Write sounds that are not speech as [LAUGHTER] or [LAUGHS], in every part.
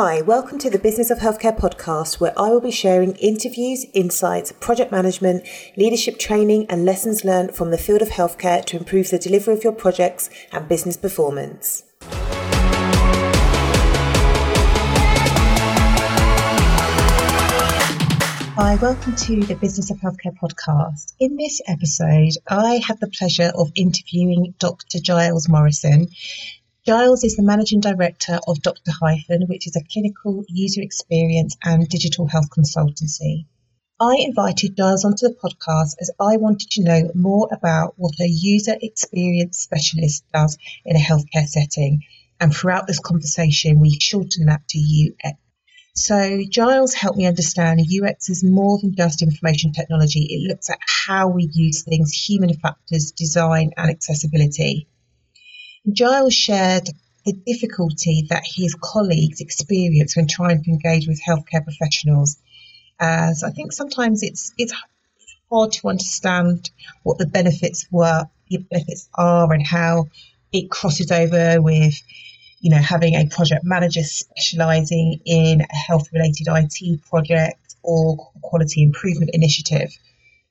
Hi, welcome to the Business of Healthcare podcast, where I will be sharing interviews, insights, project management, leadership training, and lessons learned from the field of healthcare to improve the delivery of your projects and business performance. Hi, welcome to the Business of Healthcare podcast. In this episode, I have the pleasure of interviewing Dr. Gyles Morrison. Gyles is the managing director of Dr. Hyphen, which is a clinical user experience and digital health consultancy. I invited Gyles onto the podcast as I wanted to know more about what a user experience specialist does in a healthcare setting. And throughout this conversation, we shorten that to UX. So Gyles helped me understand UX is more than just information technology. It looks at how we use things, human factors, design, and accessibility. Gyles shared the difficulty that his colleagues experience when trying to engage with healthcare professionals. As I think sometimes it's it's hard to understand what the benefits were, the benefits are, and how it crosses over with you know, having a project manager specializing in a health related IT project or quality improvement initiative.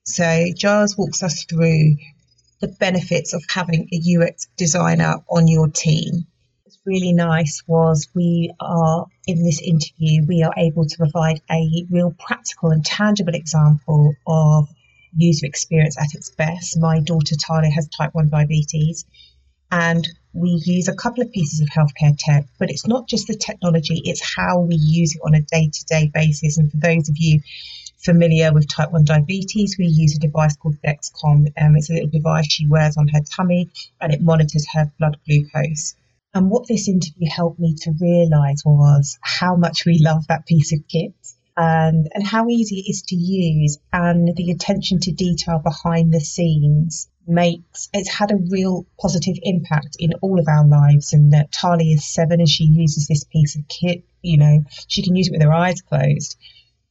So Gyles walks us through the benefits of having a UX designer on your team. What's really nice was we are in this interview, we are able to provide a real practical and tangible example of user experience at its best. My daughter Talia has type 1 diabetes and we use a couple of pieces of healthcare tech, but it's not just the technology, it's how we use it on a day to day basis. And for those of you familiar with type 1 diabetes, we use a device called Dexcom. Um, it's a little device she wears on her tummy and it monitors her blood glucose. And what this interview helped me to realize was how much we love that piece of kit and, and how easy it is to use and the attention to detail behind the scenes makes it's had a real positive impact in all of our lives and that Tali is seven and she uses this piece of kit you know she can use it with her eyes closed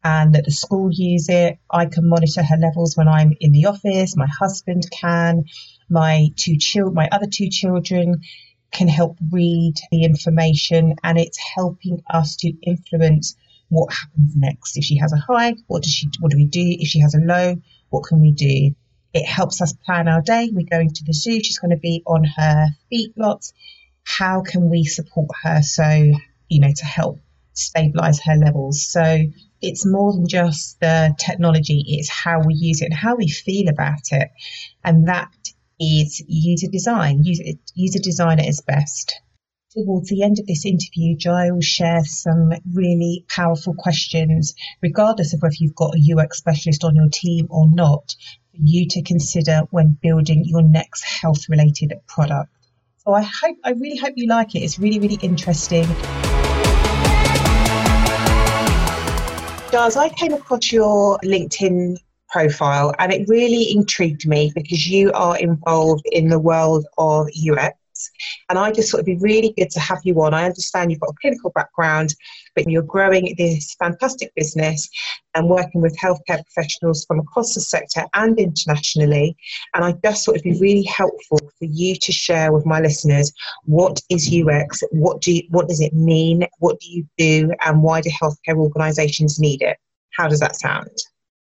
and that the school use it. I can monitor her levels when I'm in the office. My husband can. My two children my other two children can help read the information and it's helping us to influence what happens next. If she has a high what does she what do we do? If she has a low what can we do? It helps us plan our day. We're going to the zoo. She's going to be on her feet lots. How can we support her? So, you know, to help stabilize her levels? So it's more than just the technology, it's how we use it and how we feel about it. And that is user design. User, user design at its best. Towards the end of this interview, Gyles shares some really powerful questions, regardless of whether you've got a UX specialist on your team or not, for you to consider when building your next health related product. So I hope, I really hope you like it. It's really, really interesting. Gyles, I came across your LinkedIn profile and it really intrigued me because you are involved in the world of UX and I just thought it'd be really good to have you on. I understand you've got a clinical background, but you're growing this fantastic business and working with healthcare professionals from across the sector and internationally. And I just thought it'd be really helpful for you to share with my listeners what is UX, what do you, what does it mean, what do you do, and why do healthcare organisations need it? How does that sound?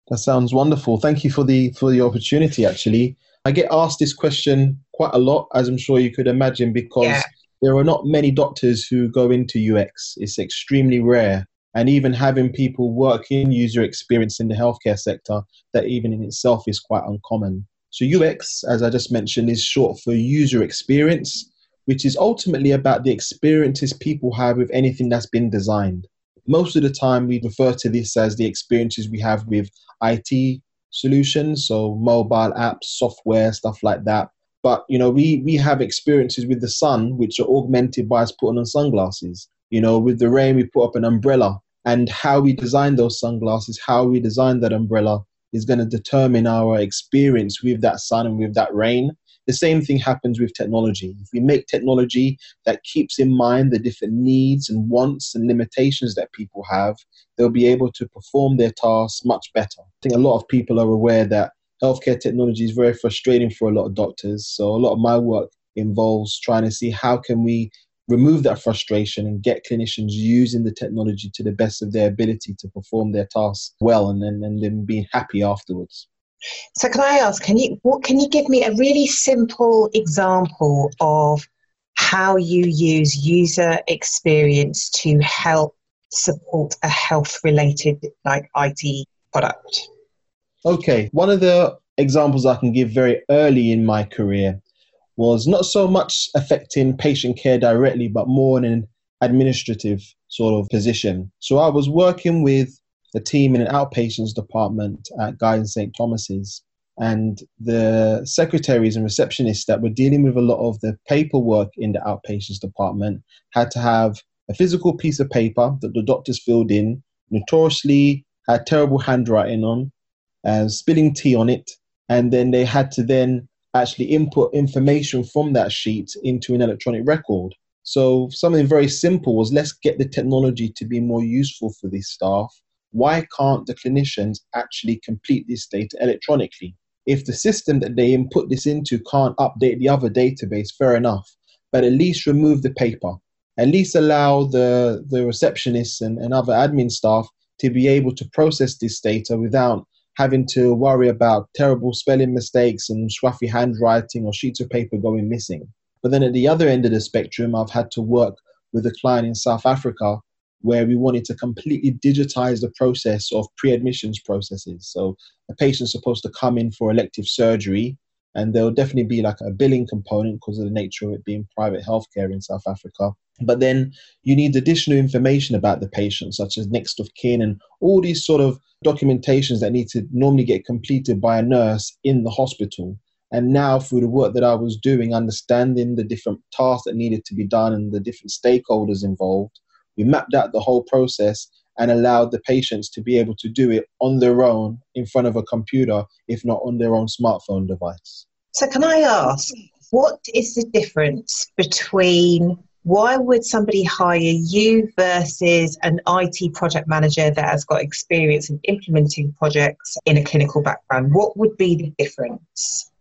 That sounds wonderful. Thank you for the for the opportunity. Actually, I get asked this question quite a lot, as I'm sure you could imagine, because yeah. there are not many doctors who go into UX. It's extremely rare. And even having people work in user experience in the healthcare sector, that even in itself is quite uncommon. So, UX, as I just mentioned, is short for user experience, which is ultimately about the experiences people have with anything that's been designed. Most of the time, we refer to this as the experiences we have with IT solutions, so mobile apps, software, stuff like that. But you know, we we have experiences with the sun which are augmented by us putting on sunglasses. You know, with the rain we put up an umbrella. And how we design those sunglasses, how we design that umbrella is going to determine our experience with that sun and with that rain. The same thing happens with technology. If we make technology that keeps in mind the different needs and wants and limitations that people have, they'll be able to perform their tasks much better. I think a lot of people are aware that healthcare technology is very frustrating for a lot of doctors. So a lot of my work involves trying to see how can we remove that frustration and get clinicians using the technology to the best of their ability to perform their tasks well and then and then being happy afterwards. So can I ask, can you what can you give me a really simple example of how you use user experience to help support a health related like IT product? Okay, one of the examples I can give very early in my career was not so much affecting patient care directly, but more in an administrative sort of position. So I was working with a team in an outpatients department at Guy's and St. Thomas's. And the secretaries and receptionists that were dealing with a lot of the paperwork in the outpatients department had to have a physical piece of paper that the doctors filled in, notoriously had terrible handwriting on, and spilling tea on it, and then they had to then actually input information from that sheet into an electronic record. So something very simple was let's get the technology to be more useful for these staff. Why can't the clinicians actually complete this data electronically? If the system that they input this into can't update the other database, fair enough. But at least remove the paper. At least allow the, the receptionists and, and other admin staff to be able to process this data without having to worry about terrible spelling mistakes and scruffy handwriting or sheets of paper going missing. But then at the other end of the spectrum, I've had to work with a client in South Africa where we wanted to completely digitize the process of pre-admissions processes. So a patient's supposed to come in for elective surgery and there'll definitely be like a billing component because of the nature of it being private healthcare in South Africa. But then you need additional information about the patient, such as next of kin and all these sort of documentations that need to normally get completed by a nurse in the hospital. And now, through the work that I was doing, understanding the different tasks that needed to be done and the different stakeholders involved, we mapped out the whole process and allowed the patients to be able to do it on their own in front of a computer, if not on their own smartphone device. So, can I ask, what is the difference between why would somebody hire you versus an IT project manager that has got experience in implementing projects in a clinical background? What would be the difference?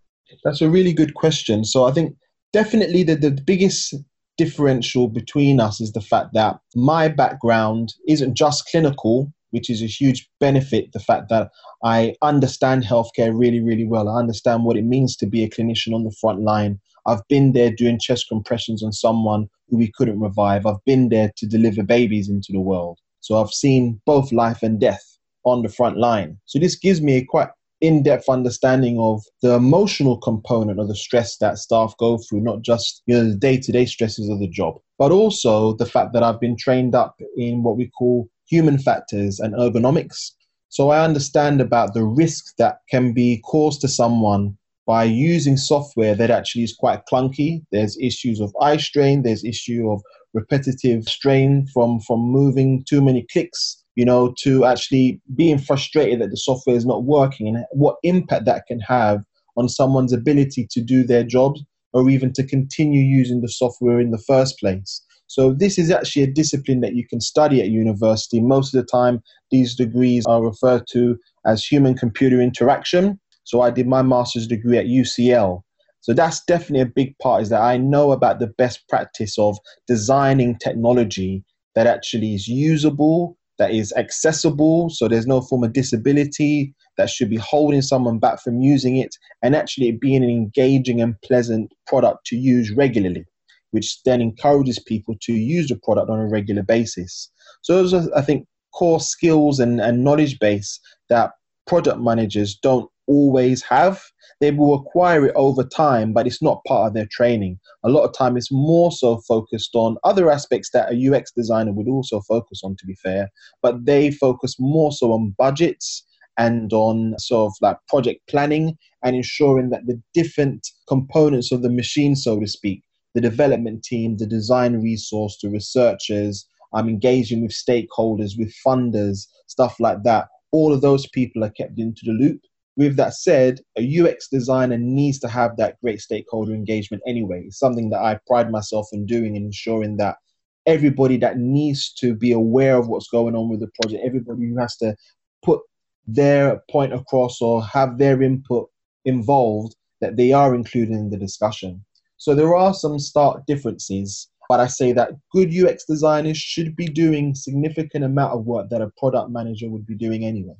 That's a really good question. So I think definitely the, the biggest differential between us is the fact that my background isn't just clinical, which is a huge benefit. The fact that I understand healthcare really, really well. I understand what it means to be a clinician on the front line. I've been there doing chest compressions on someone who we couldn't revive. I've been there to deliver babies into the world. So I've seen both life and death on the front line. So this gives me a quite in-depth understanding of the emotional component of the stress that staff go through, not just you know the day-to-day stresses of the job, but also the fact that I've been trained up in what we call human factors and ergonomics. So I understand about the risks that can be caused to someone by using software that actually is quite clunky. There's issues of eye strain, there's issue of repetitive strain from, from moving too many clicks, you know, to actually being frustrated that the software is not working and what impact that can have on someone's ability to do their jobs or even to continue using the software in the first place. So this is actually a discipline that you can study at university. Most of the time, these degrees are referred to as human computer interaction so I did my master's degree at UCL. So that's definitely a big part is that I know about the best practice of designing technology that actually is usable, that is accessible, so there's no form of disability that should be holding someone back from using it, and actually being an engaging and pleasant product to use regularly, which then encourages people to use the product on a regular basis. So those are, I think, core skills and, and knowledge base that product managers don't always have. They will acquire it over time, but it's not part of their training. A lot of time it's more so focused on other aspects that a UX designer would also focus on, to be fair, but they focus more so on budgets and on sort of like project planning and ensuring that the different components of the machine, so to speak, the development team, the design resource, the researchers, I'm engaging with stakeholders, with funders, stuff like that. All of those people are kept into the loop with that said, a UX designer needs to have that great stakeholder engagement anyway. It's something that I pride myself in doing and ensuring that everybody that needs to be aware of what's going on with the project, everybody who has to put their point across or have their input involved, that they are included in the discussion. So there are some stark differences. But I say that good UX designers should be doing significant amount of work that a product manager would be doing anyway.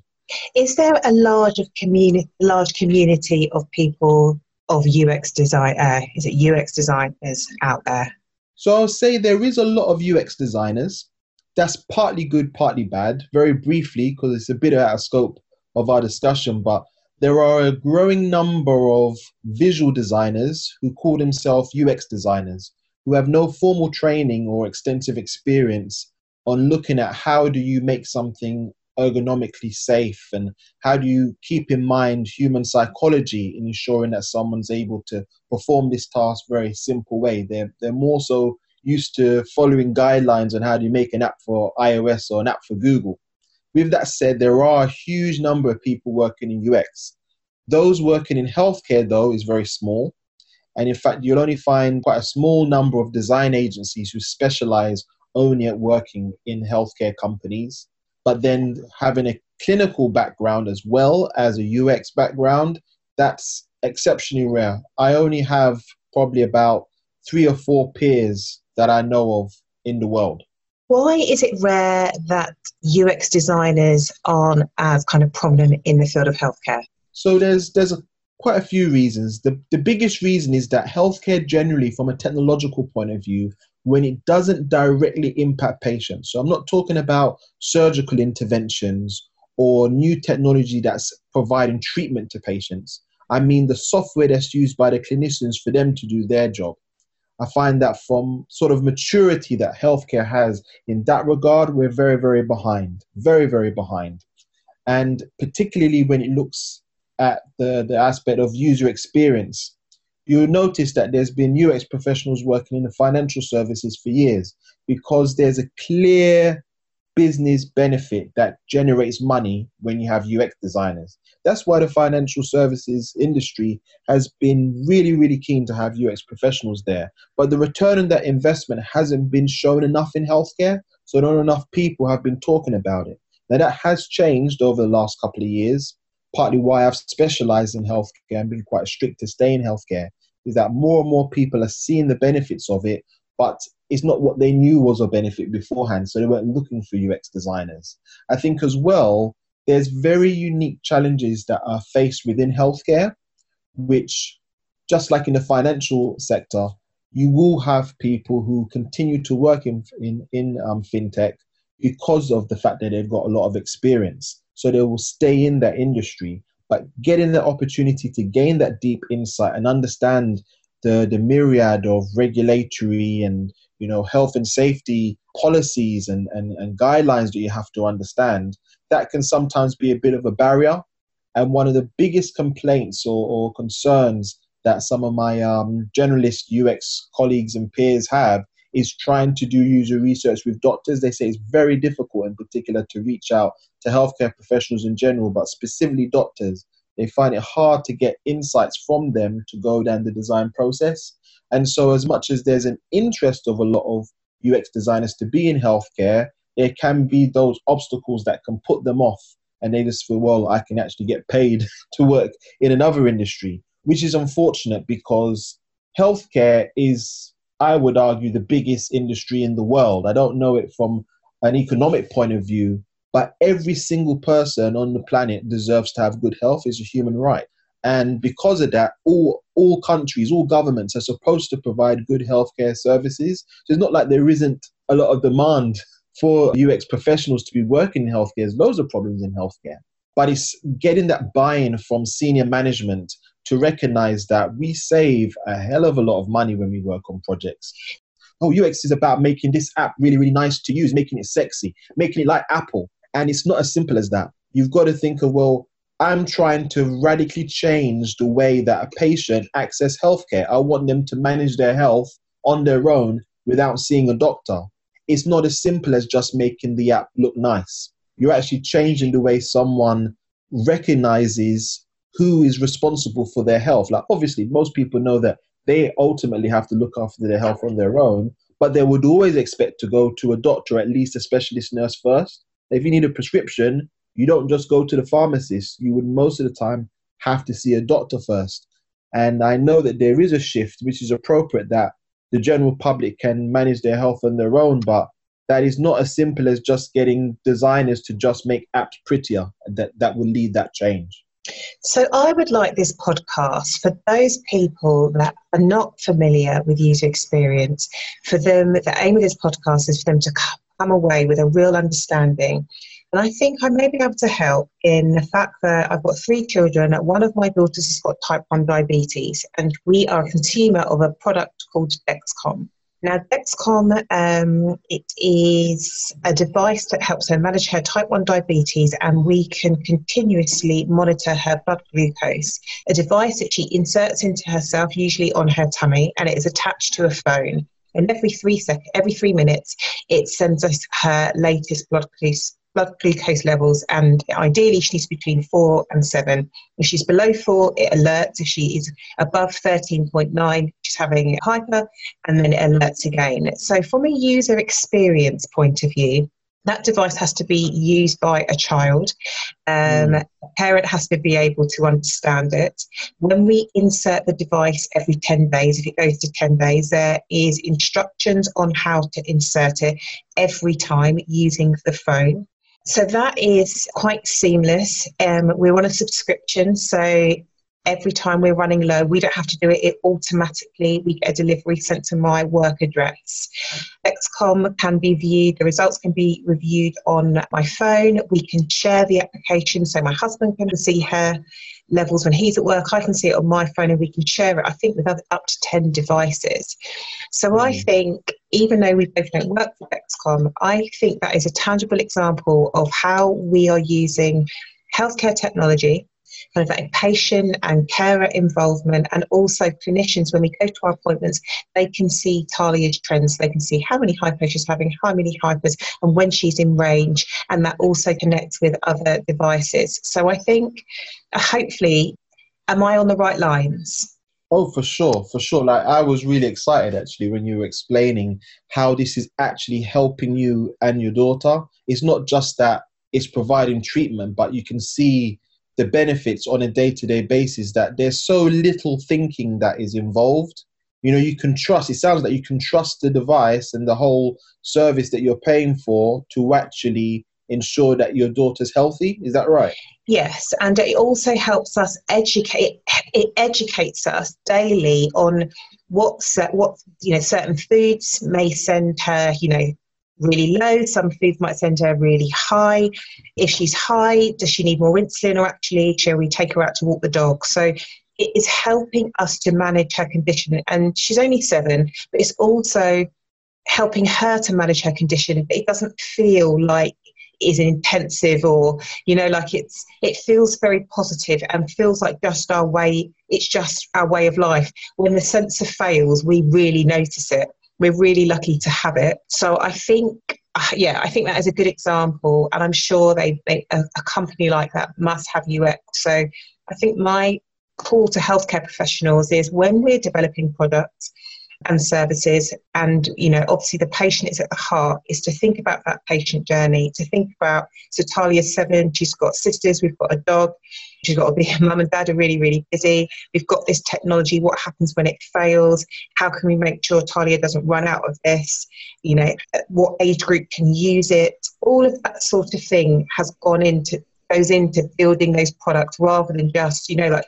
Is there a large of community, large community of people of UX design? Uh, is it UX designers out there? So I'll say there is a lot of UX designers. That's partly good, partly bad. Very briefly, because it's a bit out of scope of our discussion, but there are a growing number of visual designers who call themselves UX designers, who have no formal training or extensive experience on looking at how do you make something ergonomically safe and how do you keep in mind human psychology in ensuring that someone's able to perform this task very simple way. They're, they're more so used to following guidelines on how do you make an app for ios or an app for google. With that said there are a huge number of people working in ux those working in healthcare though is very small and in fact you'll only find quite a small number of design agencies who specialize only at working in healthcare companies but then having a clinical background as well as a UX background, that's exceptionally rare. I only have probably about three or four peers that I know of in the world. Why is it rare that UX designers aren't as kind of prominent in the field of healthcare? So there's there's a, quite a few reasons. The the biggest reason is that healthcare generally, from a technological point of view, when it doesn't directly impact patients. So I'm not talking about surgical interventions or new technology that's providing treatment to patients. I mean the software that's used by the clinicians for them to do their job. I find that from sort of maturity that healthcare has in that regard, we're very, very behind. Very, very behind. And particularly when it looks at the, the aspect of user experience you'll notice that there's been UX professionals working in the financial services for years because there's a clear business benefit that generates money when you have UX designers. That's why the financial services industry has been really, really keen to have UX professionals there. But the return on that investment hasn't been shown enough in healthcare, so not enough people have been talking about it. Now, that has changed over the last couple of years, partly why I've specialized in healthcare and been quite strict to stay in healthcare is that more and more people are seeing the benefits of it, but it's not what they knew was a benefit beforehand, so they weren't looking for UX designers. I think as well, there's very unique challenges that are faced within healthcare, which, just like in the financial sector, you will have people who continue to work in in, in um, fintech because of the fact that they've got a lot of experience. So they will stay in that industry but getting the opportunity to gain that deep insight and understand the, the myriad of regulatory and you know health and safety policies and, and, and guidelines that you have to understand. That can sometimes be a bit of a barrier. And one of the biggest complaints or, or concerns that some of my um, generalist ux colleagues and peers have is trying to do user research with doctors. They say it's very difficult, in particular, to reach out to healthcare professionals in general, but specifically doctors. They find it hard to get insights from them to go down the design process. And so, as much as there's an interest of a lot of UX designers to be in healthcare, there can be those obstacles that can put them off. And they just feel, well, I can actually get paid [LAUGHS] to work in another industry, which is unfortunate because healthcare is I would argue, the biggest industry in the world. I don't know it from an economic point of view, but every single person on the planet deserves to have good health. It's a human right. And because of that, all, all countries, all governments are supposed to provide good healthcare services. So it's not like there isn't a lot of demand for UX professionals to be working in healthcare. There's loads of problems in healthcare. But it's getting that buy in from senior management to recognize that we save a hell of a lot of money when we work on projects. Oh, UX is about making this app really, really nice to use, making it sexy, making it like Apple. And it's not as simple as that. You've got to think of, well, I'm trying to radically change the way that a patient access healthcare. I want them to manage their health on their own without seeing a doctor. It's not as simple as just making the app look nice. You're actually changing the way someone recognizes who is responsible for their health. Like, obviously, most people know that they ultimately have to look after their health on their own, but they would always expect to go to a doctor, at least a specialist nurse first. If you need a prescription, you don't just go to the pharmacist. You would most of the time have to see a doctor first. And I know that there is a shift, which is appropriate, that the general public can manage their health on their own, but that is not as simple as just getting designers to just make apps prettier. That that will lead that change. So, I would like this podcast for those people that are not familiar with user experience, for them, the aim of this podcast is for them to come away with a real understanding. And I think I may be able to help in the fact that I've got three children. One of my daughters has got type 1 diabetes, and we are a consumer of a product called Dexcom. Now, Dexcom, um, it is a device that helps her manage her type 1 diabetes, and we can continuously monitor her blood glucose. A device that she inserts into herself, usually on her tummy, and it is attached to a phone. And every three sec- every three minutes, it sends us her latest blood glucose blood glucose levels, and ideally she needs between four and seven. If she's below four, it alerts. If she is above 13.9, she's having hyper, and then it alerts again. So, from a user experience point of view, that device has to be used by a child. Um, mm. A parent has to be able to understand it. When we insert the device every 10 days, if it goes to 10 days, there is instructions on how to insert it every time using the phone. So that is quite seamless. Um, we're on a subscription, so every time we're running low, we don't have to do it, it automatically. We get a delivery sent to my work address. Dexcom can be viewed, the results can be reviewed on my phone. We can share the application so my husband can see her levels when he's at work. I can see it on my phone and we can share it, I think, with up to 10 devices. So mm. I think, even though we both don't work for Dexcom, I think that is a tangible example of how we are using healthcare technology kind of patient and carer involvement, and also clinicians when we go to our appointments, they can see Talia's trends. They can see how many hypos she's having, how many hypers, and when she's in range, and that also connects with other devices. So I think, hopefully, am I on the right lines? Oh, for sure, for sure. Like I was really excited actually when you were explaining how this is actually helping you and your daughter. It's not just that it's providing treatment, but you can see the benefits on a day-to-day basis that there's so little thinking that is involved you know you can trust it sounds like you can trust the device and the whole service that you're paying for to actually ensure that your daughter's healthy is that right yes and it also helps us educate it educates us daily on what what you know certain foods may send her you know really low. Some foods might send her really high. If she's high, does she need more insulin or actually shall we take her out to walk the dog? So it is helping us to manage her condition. And she's only seven, but it's also helping her to manage her condition. It doesn't feel like is intensive or you know like it's it feels very positive and feels like just our way it's just our way of life when the sensor fails we really notice it we're really lucky to have it. So I think, yeah, I think that is a good example, and I'm sure they, they a, a company like that must have UX. So I think my call to healthcare professionals is when we're developing products and services. And you know obviously the patient is at the heart is to think about that patient journey to think about so talia's seven she's got sisters we've got a dog she's got to be [LAUGHS] mum and dad are really really busy. We've got this technology what happens when it fails? How can we make sure talia doesn't run out of this? You know what age group can use it? All of that sort of thing has gone into goes into building those products rather than just you know like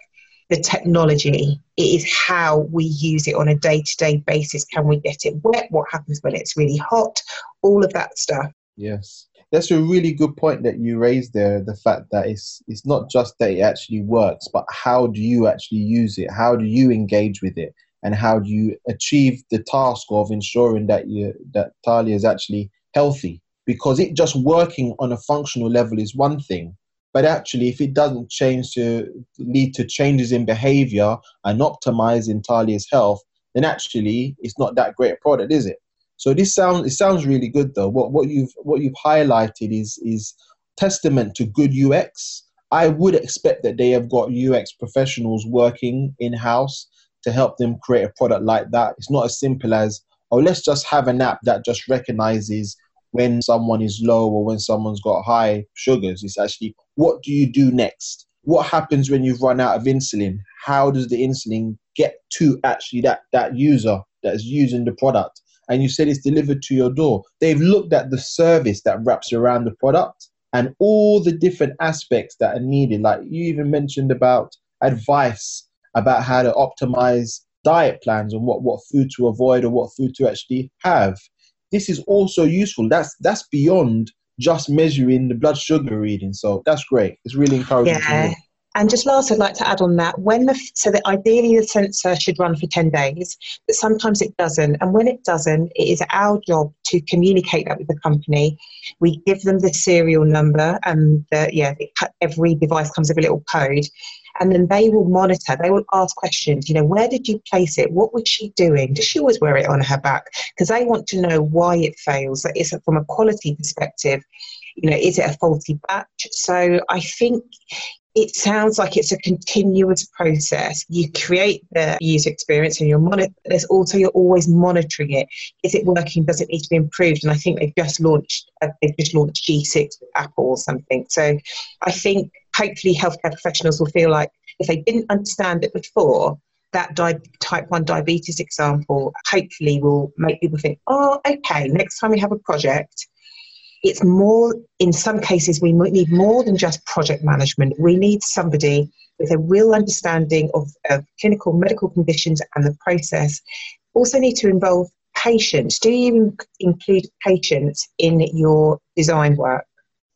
the technology. It is how we use it on a day to day basis. Can we get it wet? What happens when it's really hot? All of that stuff. Yes. That's a really good point that you raised there. The fact that it's it's not just that it actually works, but how do you actually use it? How do you engage with it? And how do you achieve the task of ensuring that you that Talia is actually healthy? Because it just working on a functional level is one thing, but actually, if it doesn't change to lead to changes in behavior and optimize Talia's health, then actually it's not that great a product, is it? So this sounds it sounds really good though. What what you've what you've highlighted is is testament to good UX. I would expect that they have got UX professionals working in house to help them create a product like that. It's not as simple as oh let's just have an app that just recognizes when someone is low or when someone's got high sugars. It's actually what do you do next? What happens when you've run out of insulin? How does the insulin get to actually that, that user? that's using the product and you said it's delivered to your door. They've looked at the service that wraps around the product and all the different aspects that are needed. Like you even mentioned about advice about how to optimize diet plans and what, what food to avoid or what food to actually have. This is also useful. That's that's beyond just measuring the blood sugar reading. So that's great. It's really encouraging. Yeah. And just last, I'd like to add on that when the so that ideally the sensor should run for ten days, but sometimes it doesn't. And when it doesn't, it is our job to communicate that with the company. We give them the serial number, and the, yeah, every device comes with a little code, and then they will monitor. They will ask questions. You know, where did you place it? What was she doing? Does she always wear it on her back? Because they want to know why it fails. That is from a quality perspective you know, is it a faulty batch? So I think it sounds like it's a continuous process. You create the user experience and you're monitor. There's also you're always monitoring it. Is it working? Does it need to be improved? And I think they've just launched they've just launched G6 with Apple or something. So I think hopefully healthcare professionals will feel like if they didn't understand it before, that di- type 1 diabetes example hopefully will make people think, oh, okay, next time we have a project, it's more, in some cases, we might need more than just project management. We need somebody with a real understanding of, of clinical medical conditions and the process. Also, need to involve patients. Do you include patients in your design work?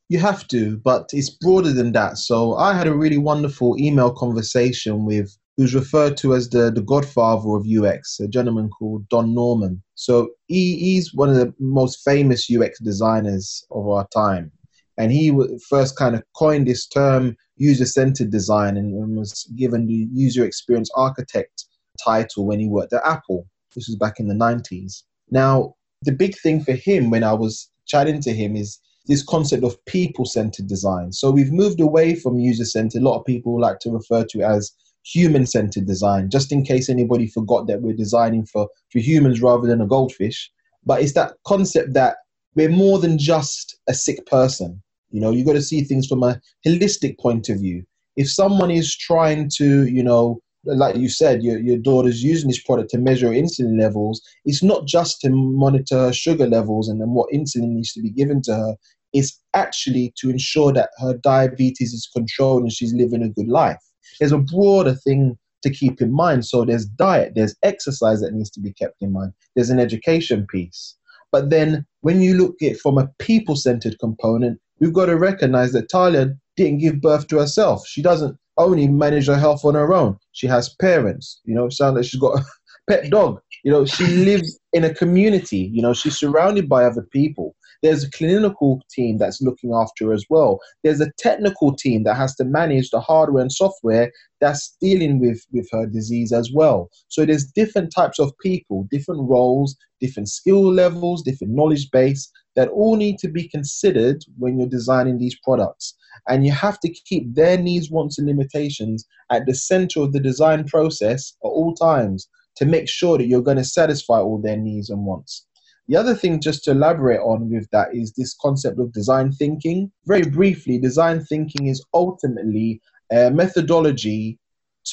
You have to, but it's broader than that. So I had a really wonderful email conversation with who's referred to as the, the godfather of UX, a gentleman called Don Norman. So he, he's one of the most famous UX designers of our time. And he first kind of coined this term user centered design and was given the user experience architect title when he worked at Apple. This was back in the 90s. Now, the big thing for him when I was chatting to him is this concept of people centered design. So we've moved away from user centered. A lot of people like to refer to it as human centered design, just in case anybody forgot that we're designing for, for humans rather than a goldfish. But it's that concept that we're more than just a sick person. You know, you've got to see things from a holistic point of view. If someone is trying to, you know, like you said, your, your daughter's using this product to measure insulin levels, it's not just to monitor sugar levels and then what insulin needs to be given to her. It's actually to ensure that her diabetes is controlled and she's living a good life there's a broader thing to keep in mind. So there's diet, there's exercise that needs to be kept in mind, there's an education piece. But then when you look at it from a people centered component, we've got to recognize that Talia didn't give birth to herself. She doesn't only manage her health on her own. She has parents. You know, sounds like she's got a [LAUGHS] pet dog. You know, she lives in a community. You know, she's surrounded by other people. There's a clinical team that's looking after as well. There's a technical team that has to manage the hardware and software that's dealing with, with her disease as well. So there's different types of people, different roles, different skill levels, different knowledge base that all need to be considered when you're designing these products. And you have to keep their needs, wants, and limitations at the center of the design process at all times to make sure that you're going to satisfy all their needs and wants. The other thing, just to elaborate on with that, is this concept of design thinking. Very briefly, design thinking is ultimately a methodology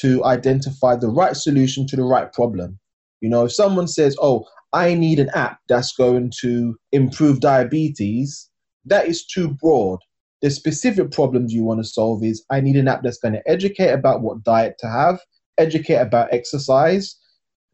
to identify the right solution to the right problem. You know, if someone says, Oh, I need an app that's going to improve diabetes, that is too broad. The specific problems you want to solve is I need an app that's going to educate about what diet to have, educate about exercise,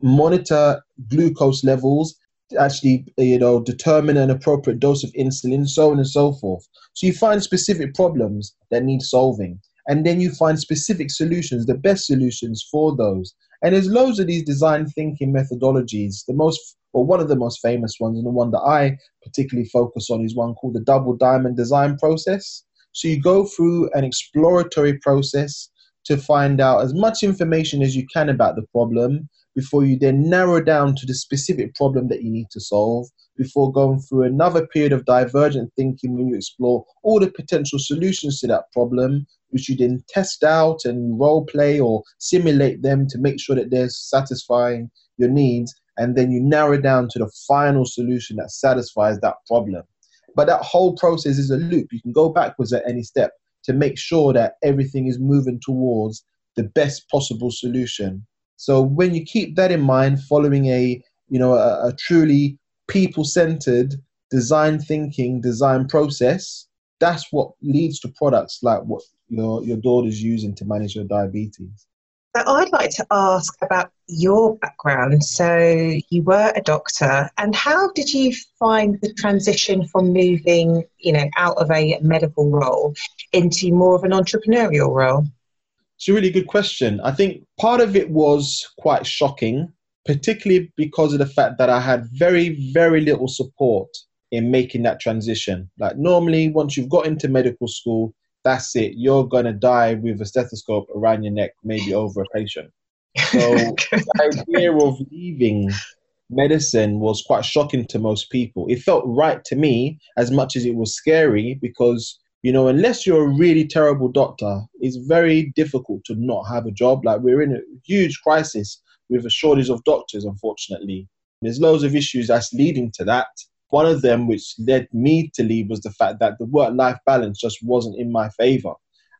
monitor glucose levels, actually you know determine an appropriate dose of insulin so on and so forth. So you find specific problems that need solving and then you find specific solutions the best solutions for those. And there's loads of these design thinking methodologies the most or one of the most famous ones and the one that i particularly focus on is one called the double diamond design process. So you go through an exploratory process to find out as much information as you can about the problem before you then narrow down to the specific problem that you need to solve before going through another period of divergent thinking when you explore all the potential solutions to that problem which you then test out and role play or simulate them to make sure that they're satisfying your needs and then you narrow down to the final solution that satisfies that problem. But that whole process is a loop. You can go backwards at any step to make sure that everything is moving towards the best possible solution so when you keep that in mind, following a you know, a, a truly people centered design thinking, design process, that's what leads to products like what your, your daughter's using to manage her diabetes. So I'd like to ask about your background. So you were a doctor, and how did you find the transition from moving, you know, out of a medical role into more of an entrepreneurial role? It's a really good question. I think part of it was quite shocking, particularly because of the fact that I had very, very little support in making that transition. Like normally, once you've got into medical school, that's it. You're gonna die with a stethoscope around your neck, maybe over a patient. [LAUGHS] So the idea of leaving medicine was quite shocking to most people. It felt right to me as much as it was scary because you know, unless you're a really terrible doctor, it's very difficult to not have a job. Like we're in a huge crisis with a shortage of doctors, unfortunately. There's loads of issues that's leading to that. One of them, which led me to leave, was the fact that the work life balance just wasn't in my favor.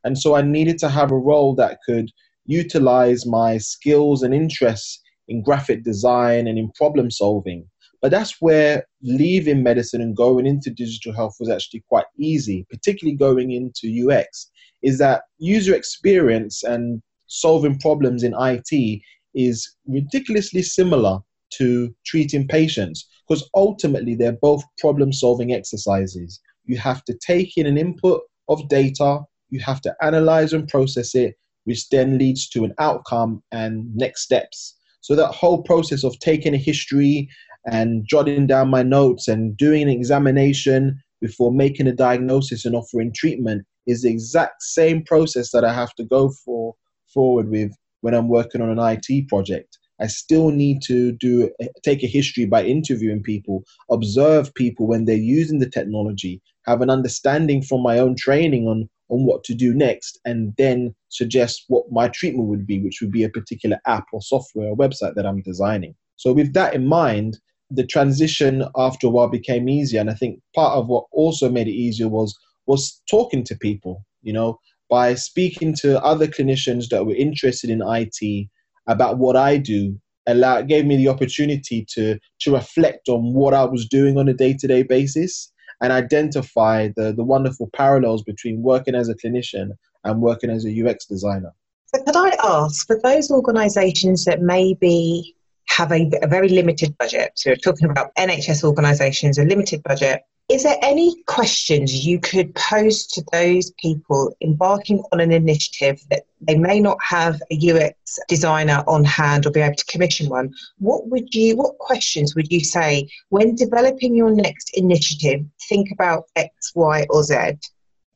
And so I needed to have a role that could utilize my skills and interests in graphic design and in problem solving. But that's where leaving medicine and going into digital health was actually quite easy, particularly going into UX, is that user experience and solving problems in IT is ridiculously similar to treating patients because ultimately they're both problem solving exercises. You have to take in an input of data, you have to analyze and process it, which then leads to an outcome and next steps. So that whole process of taking a history and jotting down my notes and doing an examination before making a diagnosis and offering treatment is the exact same process that I have to go for forward with when I'm working on an IT project. I still need to do take a history by interviewing people, observe people when they're using the technology, have an understanding from my own training on on what to do next, and then suggest what my treatment would be, which would be a particular app or software or website that I'm designing. So with that in mind, the transition after a while became easier, and I think part of what also made it easier was was talking to people. You know, by speaking to other clinicians that were interested in IT about what I do allow gave me the opportunity to to reflect on what I was doing on a day-to-day basis and identify the the wonderful parallels between working as a clinician and working as a UX designer. So could I ask for those organisations that maybe have a, a, very limited budget, so we're talking about NHS organisations, a limited budget, is there any questions you could pose to those people embarking on an initiative that they may not have a UX designer on hand or be able to commission one? What would you what questions would you say when developing your next initiative, think about X, Y, or Z?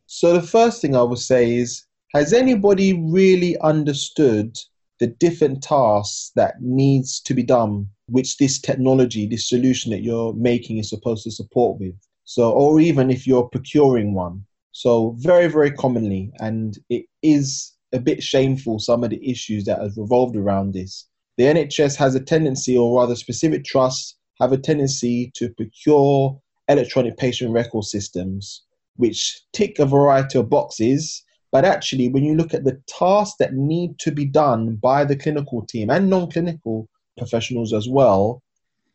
So the first thing I would say is has anybody really understood the different tasks that needs to be done which this technology, this solution that you're making is supposed to support with? So, or even if you're procuring one. So, very, very commonly, and it is a bit shameful some of the issues that have revolved around this. The NHS has a tendency, or rather, specific trusts have a tendency to procure electronic patient record systems, which tick a variety of boxes. But actually, when you look at the tasks that need to be done by the clinical team and non clinical professionals as well,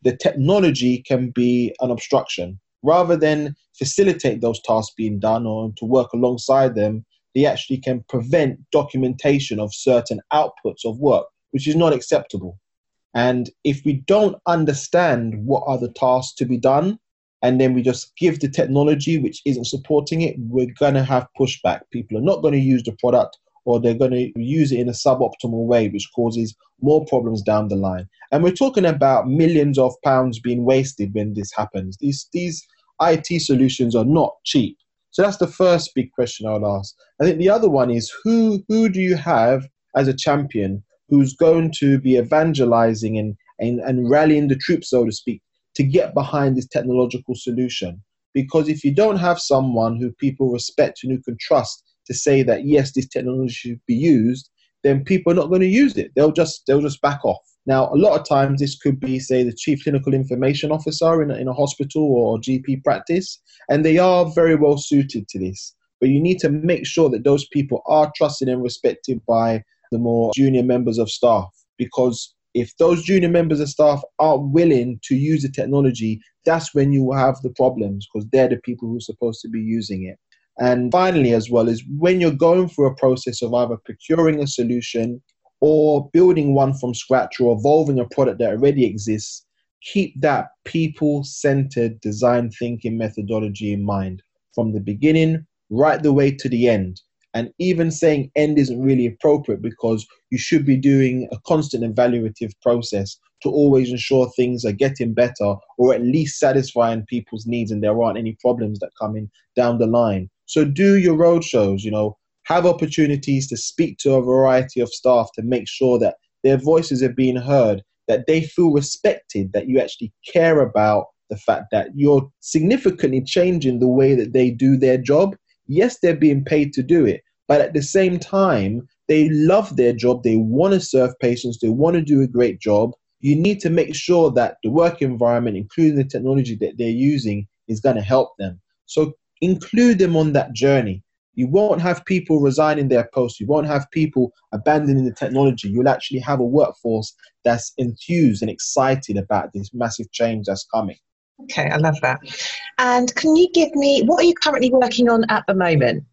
the technology can be an obstruction rather than facilitate those tasks being done or to work alongside them, they actually can prevent documentation of certain outputs of work, which is not acceptable. And if we don't understand what are the tasks to be done, and then we just give the technology which isn't supporting it, we're going to have pushback. People are not going to use the product or they're going to use it in a suboptimal way, which causes more problems down the line. And we're talking about millions of pounds being wasted when this happens. These these IT solutions are not cheap. So that's the first big question I would ask. I think the other one is who who do you have as a champion who's going to be evangelizing and, and, and rallying the troops, so to speak, to get behind this technological solution? Because if you don't have someone who people respect and who can trust to say that yes, this technology should be used, then people are not going to use it. They'll just they'll just back off. Now, a lot of times this could be, say, the chief clinical information officer in a, in a hospital or GP practice, and they are very well suited to this. But you need to make sure that those people are trusted and respected by the more junior members of staff because If those junior members of staff aren't willing to use the technology, that's when you will have the problems because they're the people who are supposed to be using it. And finally, as well, is when you're going through a process of either procuring a solution or building one from scratch or evolving a product that already exists, keep that people centered design thinking methodology in mind from the beginning right the way to the end. And even saying end isn't really appropriate because you should be doing a constant evaluative process to always ensure things are getting better or at least satisfying people's needs and there aren't any problems that come in down the line. So do your road shows, you know, have opportunities to speak to a variety of staff to make sure that their voices are being heard, that they feel respected, that you actually care about the fact that you're significantly changing the way that they do their job. Yes, they're being paid to do it, but at the same time, they love their job, they want to serve patients, they want to do a great job. You need to make sure that the work environment, including the technology that they're using, is going to help them. So include them on that journey. You won't have people resigning their posts. You won't have people abandoning the technology. You'll actually have a workforce that's enthused and excited about this massive change that's coming. Okay, I love that. And can you give me what are you currently working on at the moment?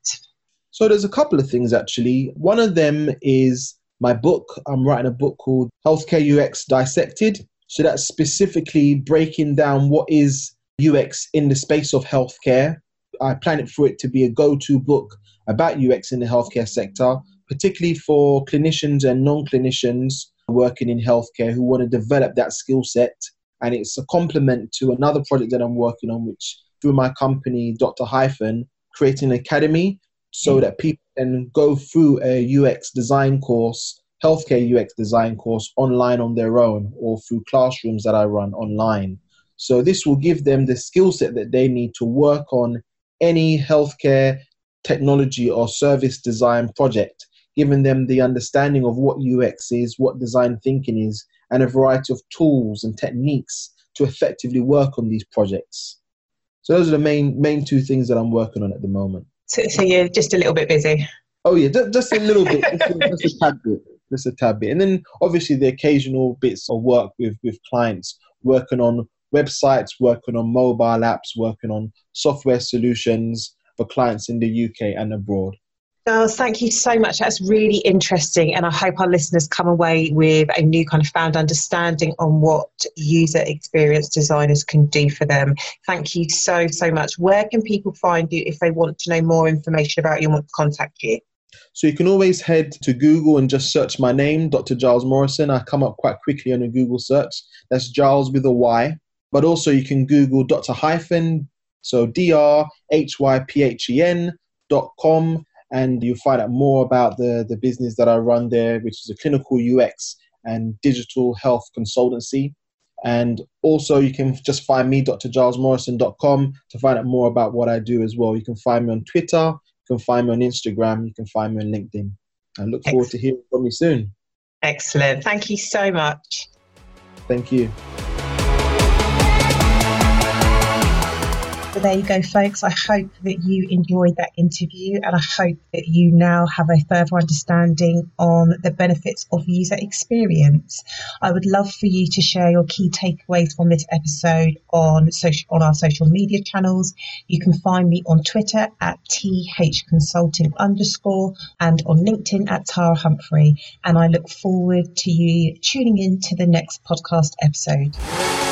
So there's a couple of things actually. One of them is my book. I'm writing a book called Healthcare UX Dissected. So that's specifically breaking down what is UX in the space of healthcare I plan it for it to be a go-to book about UX in the healthcare sector, particularly for clinicians and non-clinicians working in healthcare who want to develop that skill set. And it's a complement to another project that I'm working on, which through my company, Dr. Hyphen, creating an academy so mm. that people can go through a UX design course, healthcare UX design course online on their own or through classrooms that I run online. So this will give them the skill set that they need to work on any healthcare technology or service design project, giving them the understanding of what UX is, what design thinking is, and a variety of tools and techniques to effectively work on these projects. So those are the main main two things that I'm working on at the moment. So, so you're just a little bit busy. Oh yeah, just, just a little bit, just, a, just a tad bit, just a tad bit, and then obviously the occasional bits of work with with clients working on websites, working on mobile apps, working on software solutions for clients in the UK and abroad. Gyles, thank you so much. That's really interesting. And I hope our listeners come away with a new kind of found understanding on what user experience designers can do for them. Thank you so, so much. Where can people find you if they want to know more information about you and want to contact you? So you can always head to Google and just search my name, Dr. Gyles Morrison. I come up quite quickly on a Google search. That's Gyles with a Y. But also you can Google Dr. Hyphen, so D R H Y P H E N dot com, and you'll find out more about the, the business that I run there, which is a clinical UX and digital health consultancy. And also, you can just find me, drgylesmorrison.com, to find out more about what I do as well. You can find me on Twitter, you can find me on Instagram, you can find me on LinkedIn. I look forward Excellent. to hearing from you soon. Excellent. Thank you so much. Thank you. So there you go, folks. I hope that you enjoyed that interview and I hope that you now have a further understanding on the benefits of user experience. I would love for you to share your key takeaways from this episode on social on our social media channels. You can find me on Twitter at thconsulting underscore and on LinkedIn at Tara Humphrey. And I look forward to you tuning in to the next podcast episode.